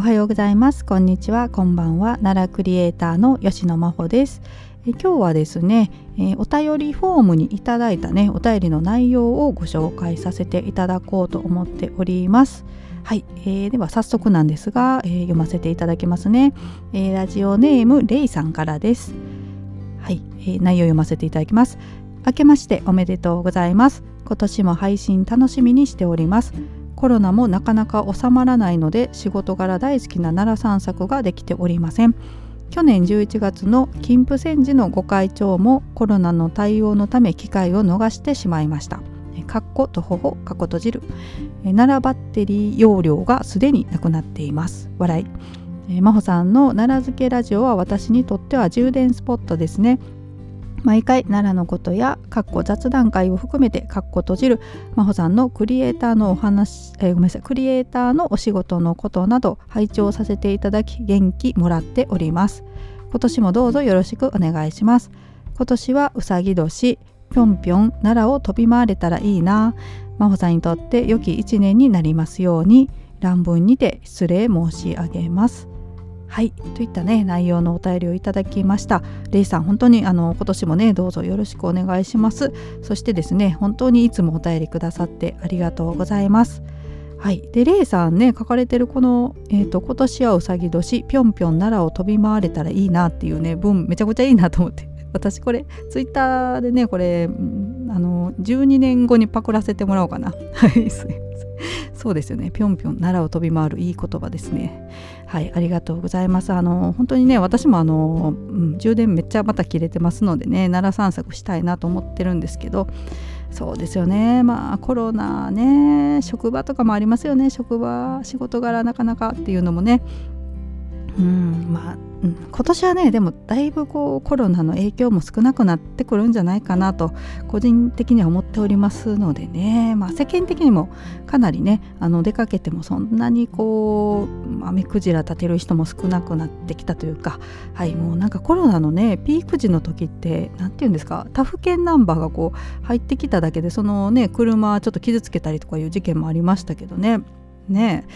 おはようございます。こんにちは。こんばんは。奈良クリエイターの吉野真帆です。え今日はですね、えー、お便りフォームにいただいたねお便りの内容をご紹介させていただこうと思っております。はい、えー、では早速なんですが、えー、読ませていただきますね、えー、ラジオネームレイさんからです。はい、えー、内容読ませていただきます。明けましておめでとうございます。今年も配信楽しみにしております。コロナもなかなか収まらないので仕事柄大好きな奈良散策ができておりません。去年11月の金峰山寺のご会長もコロナの対応のため機会を逃してしまいました。かっことほほかっこ閉じる。奈良バッテリー容量がすでになくなっています。笑い。真帆さんの奈良漬けラジオは私にとっては充電スポットですね。毎回奈良のことやかっこ雑談会を含めてかっこ閉じる真帆さんのクリエイターのお話、えー、ごめんなさいクリエイターのお仕事のことなど拝聴させていただき元気もらっております。今年もどうぞよろしくお願いします。今年はうさぎ年ぴょんぴょん奈良を飛び回れたらいいな。真帆さんにとって良き一年になりますように乱文にて失礼申し上げます。はい。といったね内容のお便りをいただきました。レイさん本当にあの今年もねどうぞよろしくお願いします。そしてですね本当にいつもお便りくださってありがとうございます。はい、でレイさんね書かれてるこの、えーと「今年はうさぎ年。ぴょんぴょん奈良を飛び回れたらいいな」っていうね文めちゃくちゃいいなと思って。私これツイッターでねこれあの12年後にパクらせてもらおうかな。はい。そうですよね。ぴょんぴょん奈良を飛び回るいい言葉ですね。はいありがとうございます。あの本当にね私もあの、うん、充電めっちゃまた切れてますのでね奈良散策したいなと思ってるんですけどそうですよね。まあコロナね職場とかもありますよね。職場仕事柄なかなかっていうのもねうん。まあ、うん、今年はねでもだいぶこうコロナの影響も少なくなってくるんじゃないかなと個人的には思っておりますのでね、まあ、世間的にもかなりねあの出かけてもそんなにこうまあ目くじら立てる人も少なくなってきたというかはいもうなんかコロナのねピーク時の時って何て言うんですか他府県ナンバーがこう入ってきただけでそのね車ちょっと傷つけたりとかいう事件もありましたけどね。ね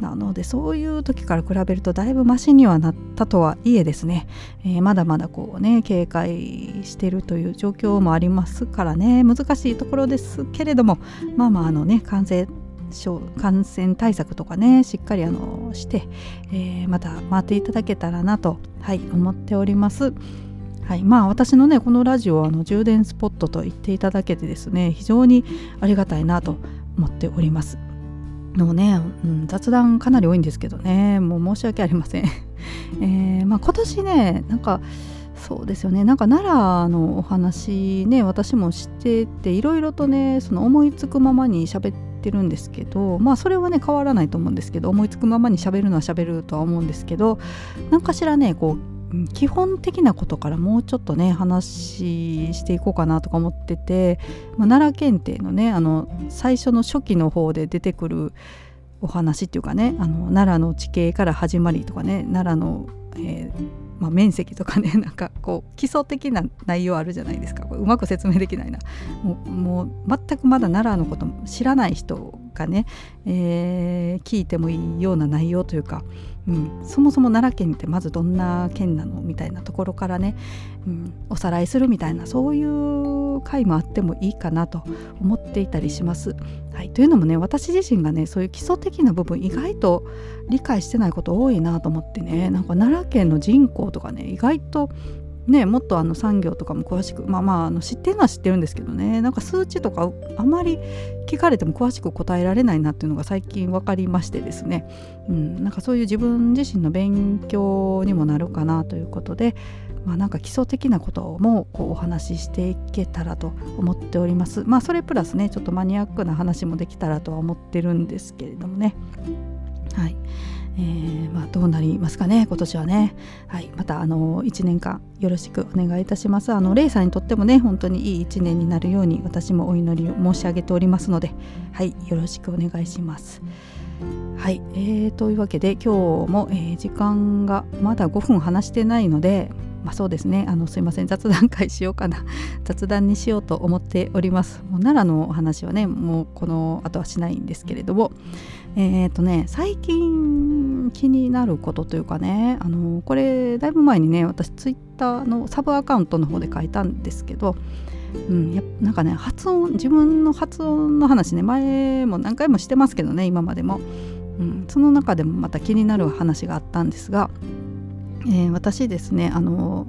なのでそういう時から比べるとだいぶマシにはなったとはいえですね、えー、まだまだこうね警戒してるという状況もありますからね難しいところですけれどもまあまああのね感染症感染対策とかねしっかりあのして、えー、また回っていただけたらなと、はい、思っております。はい、まあ私のねこのラジオはあの充電スポットと言っていただけてですね非常にありがたいなと思っております。のね、うん、雑談かなり多いんですけどね。もう申し訳ありません、えー、まあ、今年ねなんかそうですよね。なんか奈良のお話ね私も知ってていろいろとねその思いつくままに喋ってるんですけどまあそれはね変わらないと思うんですけど思いつくままに喋るのは喋るとは思うんですけど何かしらねこう基本的なことからもうちょっとね話していこうかなとか思ってて、まあ、奈良検定のねあの最初の初期の方で出てくるお話っていうかねあの奈良の地形から始まりとかね奈良の、えーまあ、面積とかね なんかこう基礎的な内容あるじゃないですか。これうまく説明できないな。もうもう全くまだ奈良のこと知らない人がね、えー、聞いてもいいような内容というかうん、そもそも奈良県ってまずどんな県なのみたいなところからね、うん、おさらいするみたいなそういう回もあってもいいかなと思っていたりします。はい、というのもね私自身がねそういう基礎的な部分意外と理解してないこと多いなと思ってね。なんか奈良県の人口とかね意外とね、もっとあの産業とかも詳しくまあまああの知ってるのは知ってるんですけどね。なんか数値とかあまり聞かれても詳しく答えられないなっていうのが最近分かりましてですね、うん、なんかそういう自分自身の勉強にもなるかなということで、まあ、なんか基礎的なこともこうお話ししていけたらと思っております。まあそれプラスねちょっとマニアックな話もできたらとは思ってるんですけれどもね。はい。えー、まあ、どうなりますかね今年はね、はい、またあの1年間よろしくお願いいたします。あのレイさんにとってもね本当にいい1年になるように私もお祈りを申し上げておりますのではいよろしくお願いします。はい、えー、というわけで今日も、えー、時間がまだ5分話してないのでまあ、そうですね。あのすいません。雑談会しようかな。雑談にしようと思っております。もう奈良のお話はねもうこの後はしないんですけれども。えっ、ー、とね最近気になることというかねあのこれだいぶ前にね私ツイッターのサブアカウントの方で書いたんですけど、うん、やなんかね発音自分の発音の話ね前も何回もしてますけどね今までも、うん、その中でもまた気になる話があったんですが、えー、私ですねあの、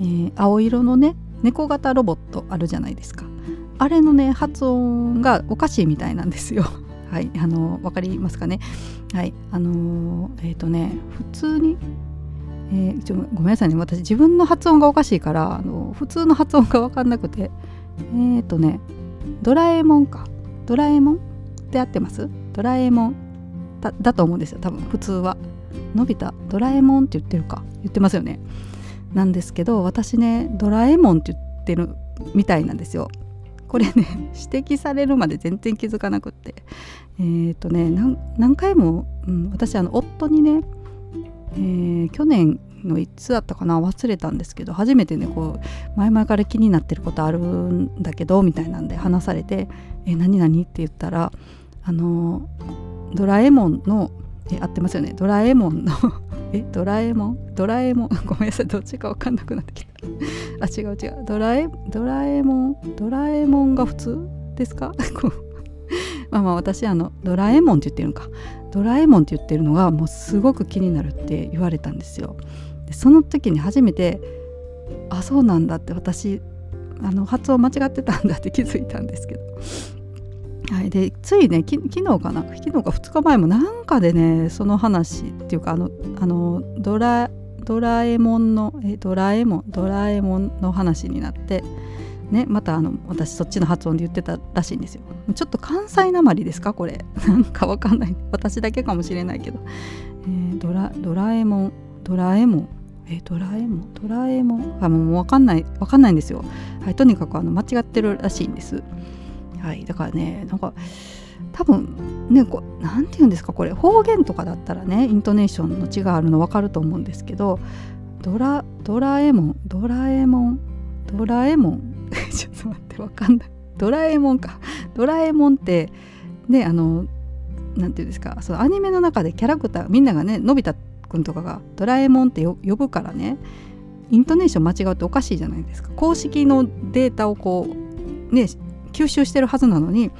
えー、青色のね猫型ロボットあるじゃないですか。あれのね発音がおかしいみたいなんですよ。はい、あの分かりますかね？はい、あのえっ、ー、とね普通に、えー、ちょごめんなさいね。私自分の発音がおかしいからあの普通の発音が分かんなくて。えっ、ー、とねドラえもんか。ドラえもんって合ってます？ドラえもんだだと思うんですよ多分普通は。のび太ドラえもんって言ってるか言ってますよね。なんですけど私ねドラえもんって言ってるみたいなんですよ。これね 指摘されるまで全然気づかなくってえっ、ー、とね何回も、うん、私あの夫にね、えー、去年のいつだったかな忘れたんですけど初めてねこう前々から気になってることあるんだけどみたいなんで話されて「え何何?」って言ったらあのドラえもんのえ合ってますよね。ドラえもんの。えドラえもん？ドラえもん？ごめんなさい。どっちか分かんなくなってきた。あ違う違う。ドラえドラえもん？ドラえもんが普通？ですか？まあまあ私あのドラえもんって言ってるのか。ドラえもんって言ってるのがもうすごく気になるって言われたんですよ。でその時に初めてあそうなんだって私あの発音間違ってたんだって気づいたんですけど。はい、でついねき昨日かな？昨日か2日前もなんかでねその話っていうかあのあのドラドラえもんのえドラえもん？ドラえもんの話になってねまたあの私そっちの発音で言ってたらしいんですよ。ちょっと関西なまりですか？これ。なんかわかんない。私だけかもしれないけど、えー、ドラドラえもん？ドラえもん？えドラえもん？ドラえもん？あもうわかんないわかんないんですよ。はい。とにかくあの間違ってるらしいんです。はい。だからねなんか多分ねこなんて言うんですかこれ。方言とかだったらねイントネーションの違いあるの分かると思うんですけどドラドラえもんドラえもんドラえもん ちょっと待って分かんない。ドラえもんか。ドラえもんってねあのなんていうんですかそのアニメの中でキャラクターみんながねのび太くんとかがドラえもんって呼ぶからねイントネーション間違うっておかしいじゃないですか。公式のデータをこうね吸収してるはずなのに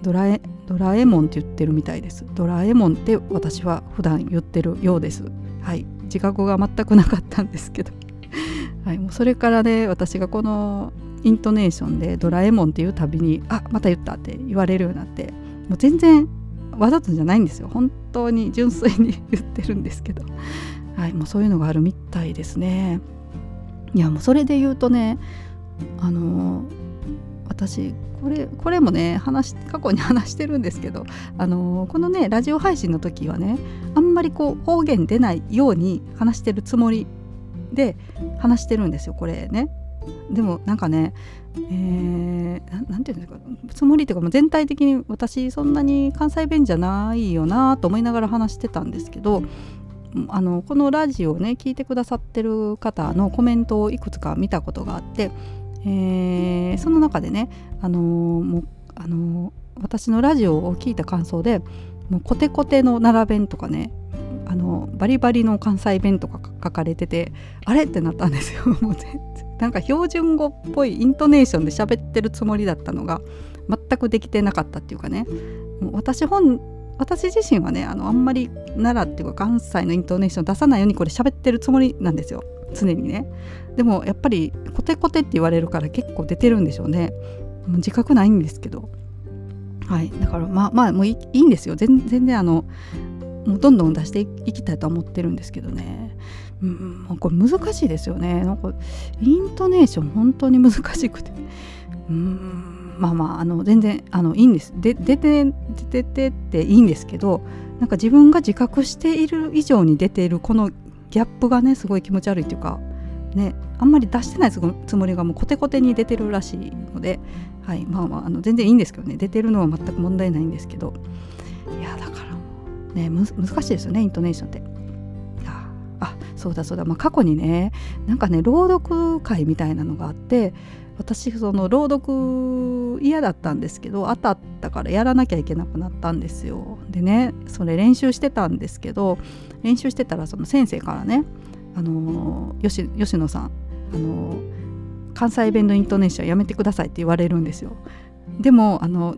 ドラえドラえもんって言ってるみたいです。ドラえもんって私は普段言ってるようです。はい。自覚が全くなかったんですけど。はい。もうそれからね私がこのイントネーションでドラえもんっていうたびにあまた言ったって言われるようになってもう全然わざとじゃないんですよ。本当に純粋に言ってるんですけど。はい。もうそういうのがあるみたいですね。いやもうそれで言うとねあの私これこれもね話過去に話してるんですけどあのこのねラジオ配信の時はねあんまりこう方言出ないように話してるつもりで話してるんですよこれね。でもなんかねえー、なんていうんですかつもりっていうか全体的に私そんなに関西弁じゃないよなと思いながら話してたんですけどあのこのラジオをね聞いてくださってる方のコメントをいくつか見たことがあってえー、その中でね、あのー、もうあのー、私のラジオを聞いた感想でもうコテコテの奈良弁とかねあのバリバリの関西弁とか書かれててあれってなったんですよ。もう全然。なんか標準語っぽいイントネーションで喋ってるつもりだったのが全くできてなかったっていうかね。私本私自身はねあのあんまり奈良っていうか関西のイントネーション出さないようにこれ喋ってるつもりなんですよ。常にね。でもやっぱりコテコテって言われるから結構出てるんでしょうね。自覚ないんですけど。はい。だからまあまあもういいんですよ。全然あのもうどんどん出していきたいと思ってるんですけどね。うんこれ難しいですよね。なんかイントネーション本当に難しくて。うんまあまああの全然あのいいんです。で出て出てっていいんですけどなんか自分が自覚している以上に出ているこのギャップがねすごい気持ち悪いっていうかねあんまり出してないつもりがもうコテコテに出てるらしいので、はいまあまあ、あの全然いいんですけどね出てるのは全く問題ないんですけど。いやだからね難しいですよねイントネーションって。あそうだそうだ、まあ、過去にねなんかね朗読会みたいなのがあって私その朗読嫌だったんですけど当たったからやらなきゃいけなくなったんですよ。でねそれ練習してたんですけど練習してたらその先生からねあの吉吉野さんあの関西弁のイントネーションやめてくださいって言われるんですよ。でもあの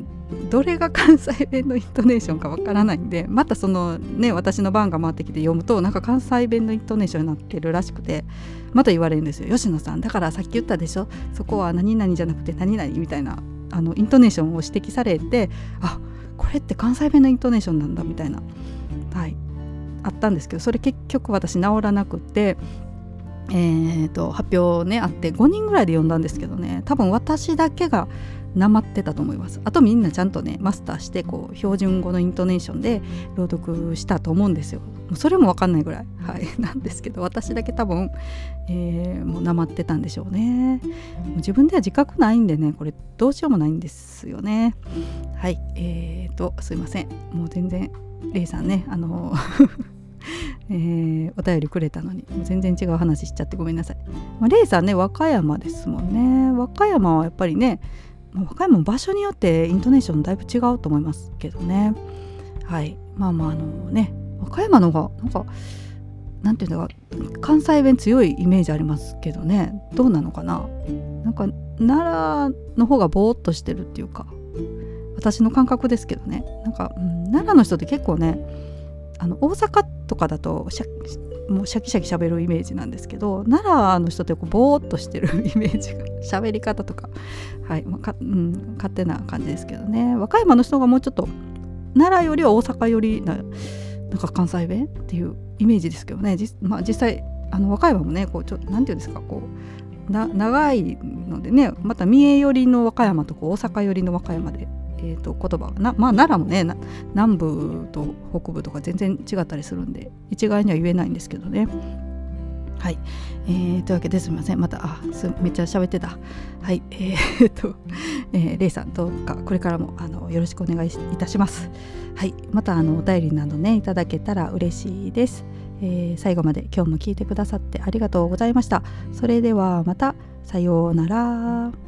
どれが関西弁のイントネーションかわからないんでまたそのね私の番が回ってきて読むとなんか関西弁のイントネーションになってるらしくてまた言われるんですよ。吉野さんだからさっき言ったでしょ？そこは何々じゃなくて何々みたいなあのイントネーションを指摘されてあこれって関西弁のイントネーションなんだみたいな。はい。あったんですけどそれ結局私治らなくてえーと、発表ねあって5人ぐらいで読んだんですけどね多分私だけがなまってたと思います。あとみんなちゃんとねマスターしてこう標準語のイントネーションで朗読したと思うんですよ。それも分かんないぐらい、はい、なんですけど私だけ多分、えー、もうなまってたんでしょうね。もう自分では自覚ないんでねこれどうしようもないんですよね。はい。えーとすいません。もう全然レイさんねあの えー、お便りくれたのに全然違う話しちゃってごめんなさい。まあ、レイさんね和歌山ですもんね。和歌山はやっぱりね和歌山も場所によってイントネーションだいぶ違うと思いますけどね。はい。まあまああのね和歌山の方がなんかなんていうのか関西弁強いイメージありますけどね。どうなのかな。なんか奈良の方がぼーっとしてるっていうか私の感覚ですけどね。か、うん、奈良の人って結構ねあの大阪とかだとシャもうシャキシャキ喋るイメージなんですけど奈良の人ってこうボーっとしてる イメージが喋り方とか,、はいまあかうん、勝手な感じですけどね。和歌山の人がもうちょっと奈良よりは大阪よりななんか関西弁っていうイメージですけどね。まあ、実際あの和歌山もねこうちょなんていうんですかこうな長いのでねまた三重寄りの和歌山とこう大阪寄りの和歌山でえーと、言葉。なまあ奈良もね南部と北部とか全然違ったりするんで一概には言えないんですけどね。はい、えー、というわけですみません。またあすめっちゃ喋ってた。はい。えー、っと、えー、レイさんどうかこれからもあのよろしくお願いいたします。はい。またあのお便りなどねいただけたら嬉しいです、えー、最後まで今日も聞いてくださってありがとうございました。それではまた。さようなら。